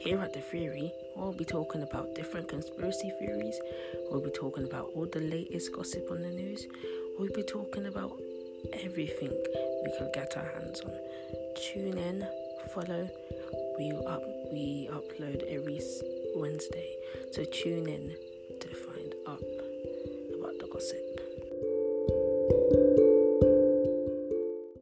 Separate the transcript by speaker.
Speaker 1: Here at the Theory, we'll be talking about different conspiracy theories. We'll be talking about all the latest gossip on the news. We'll be talking about everything we can get our hands on. Tune in, follow. We up we upload every Wednesday, so tune in to find out about the gossip.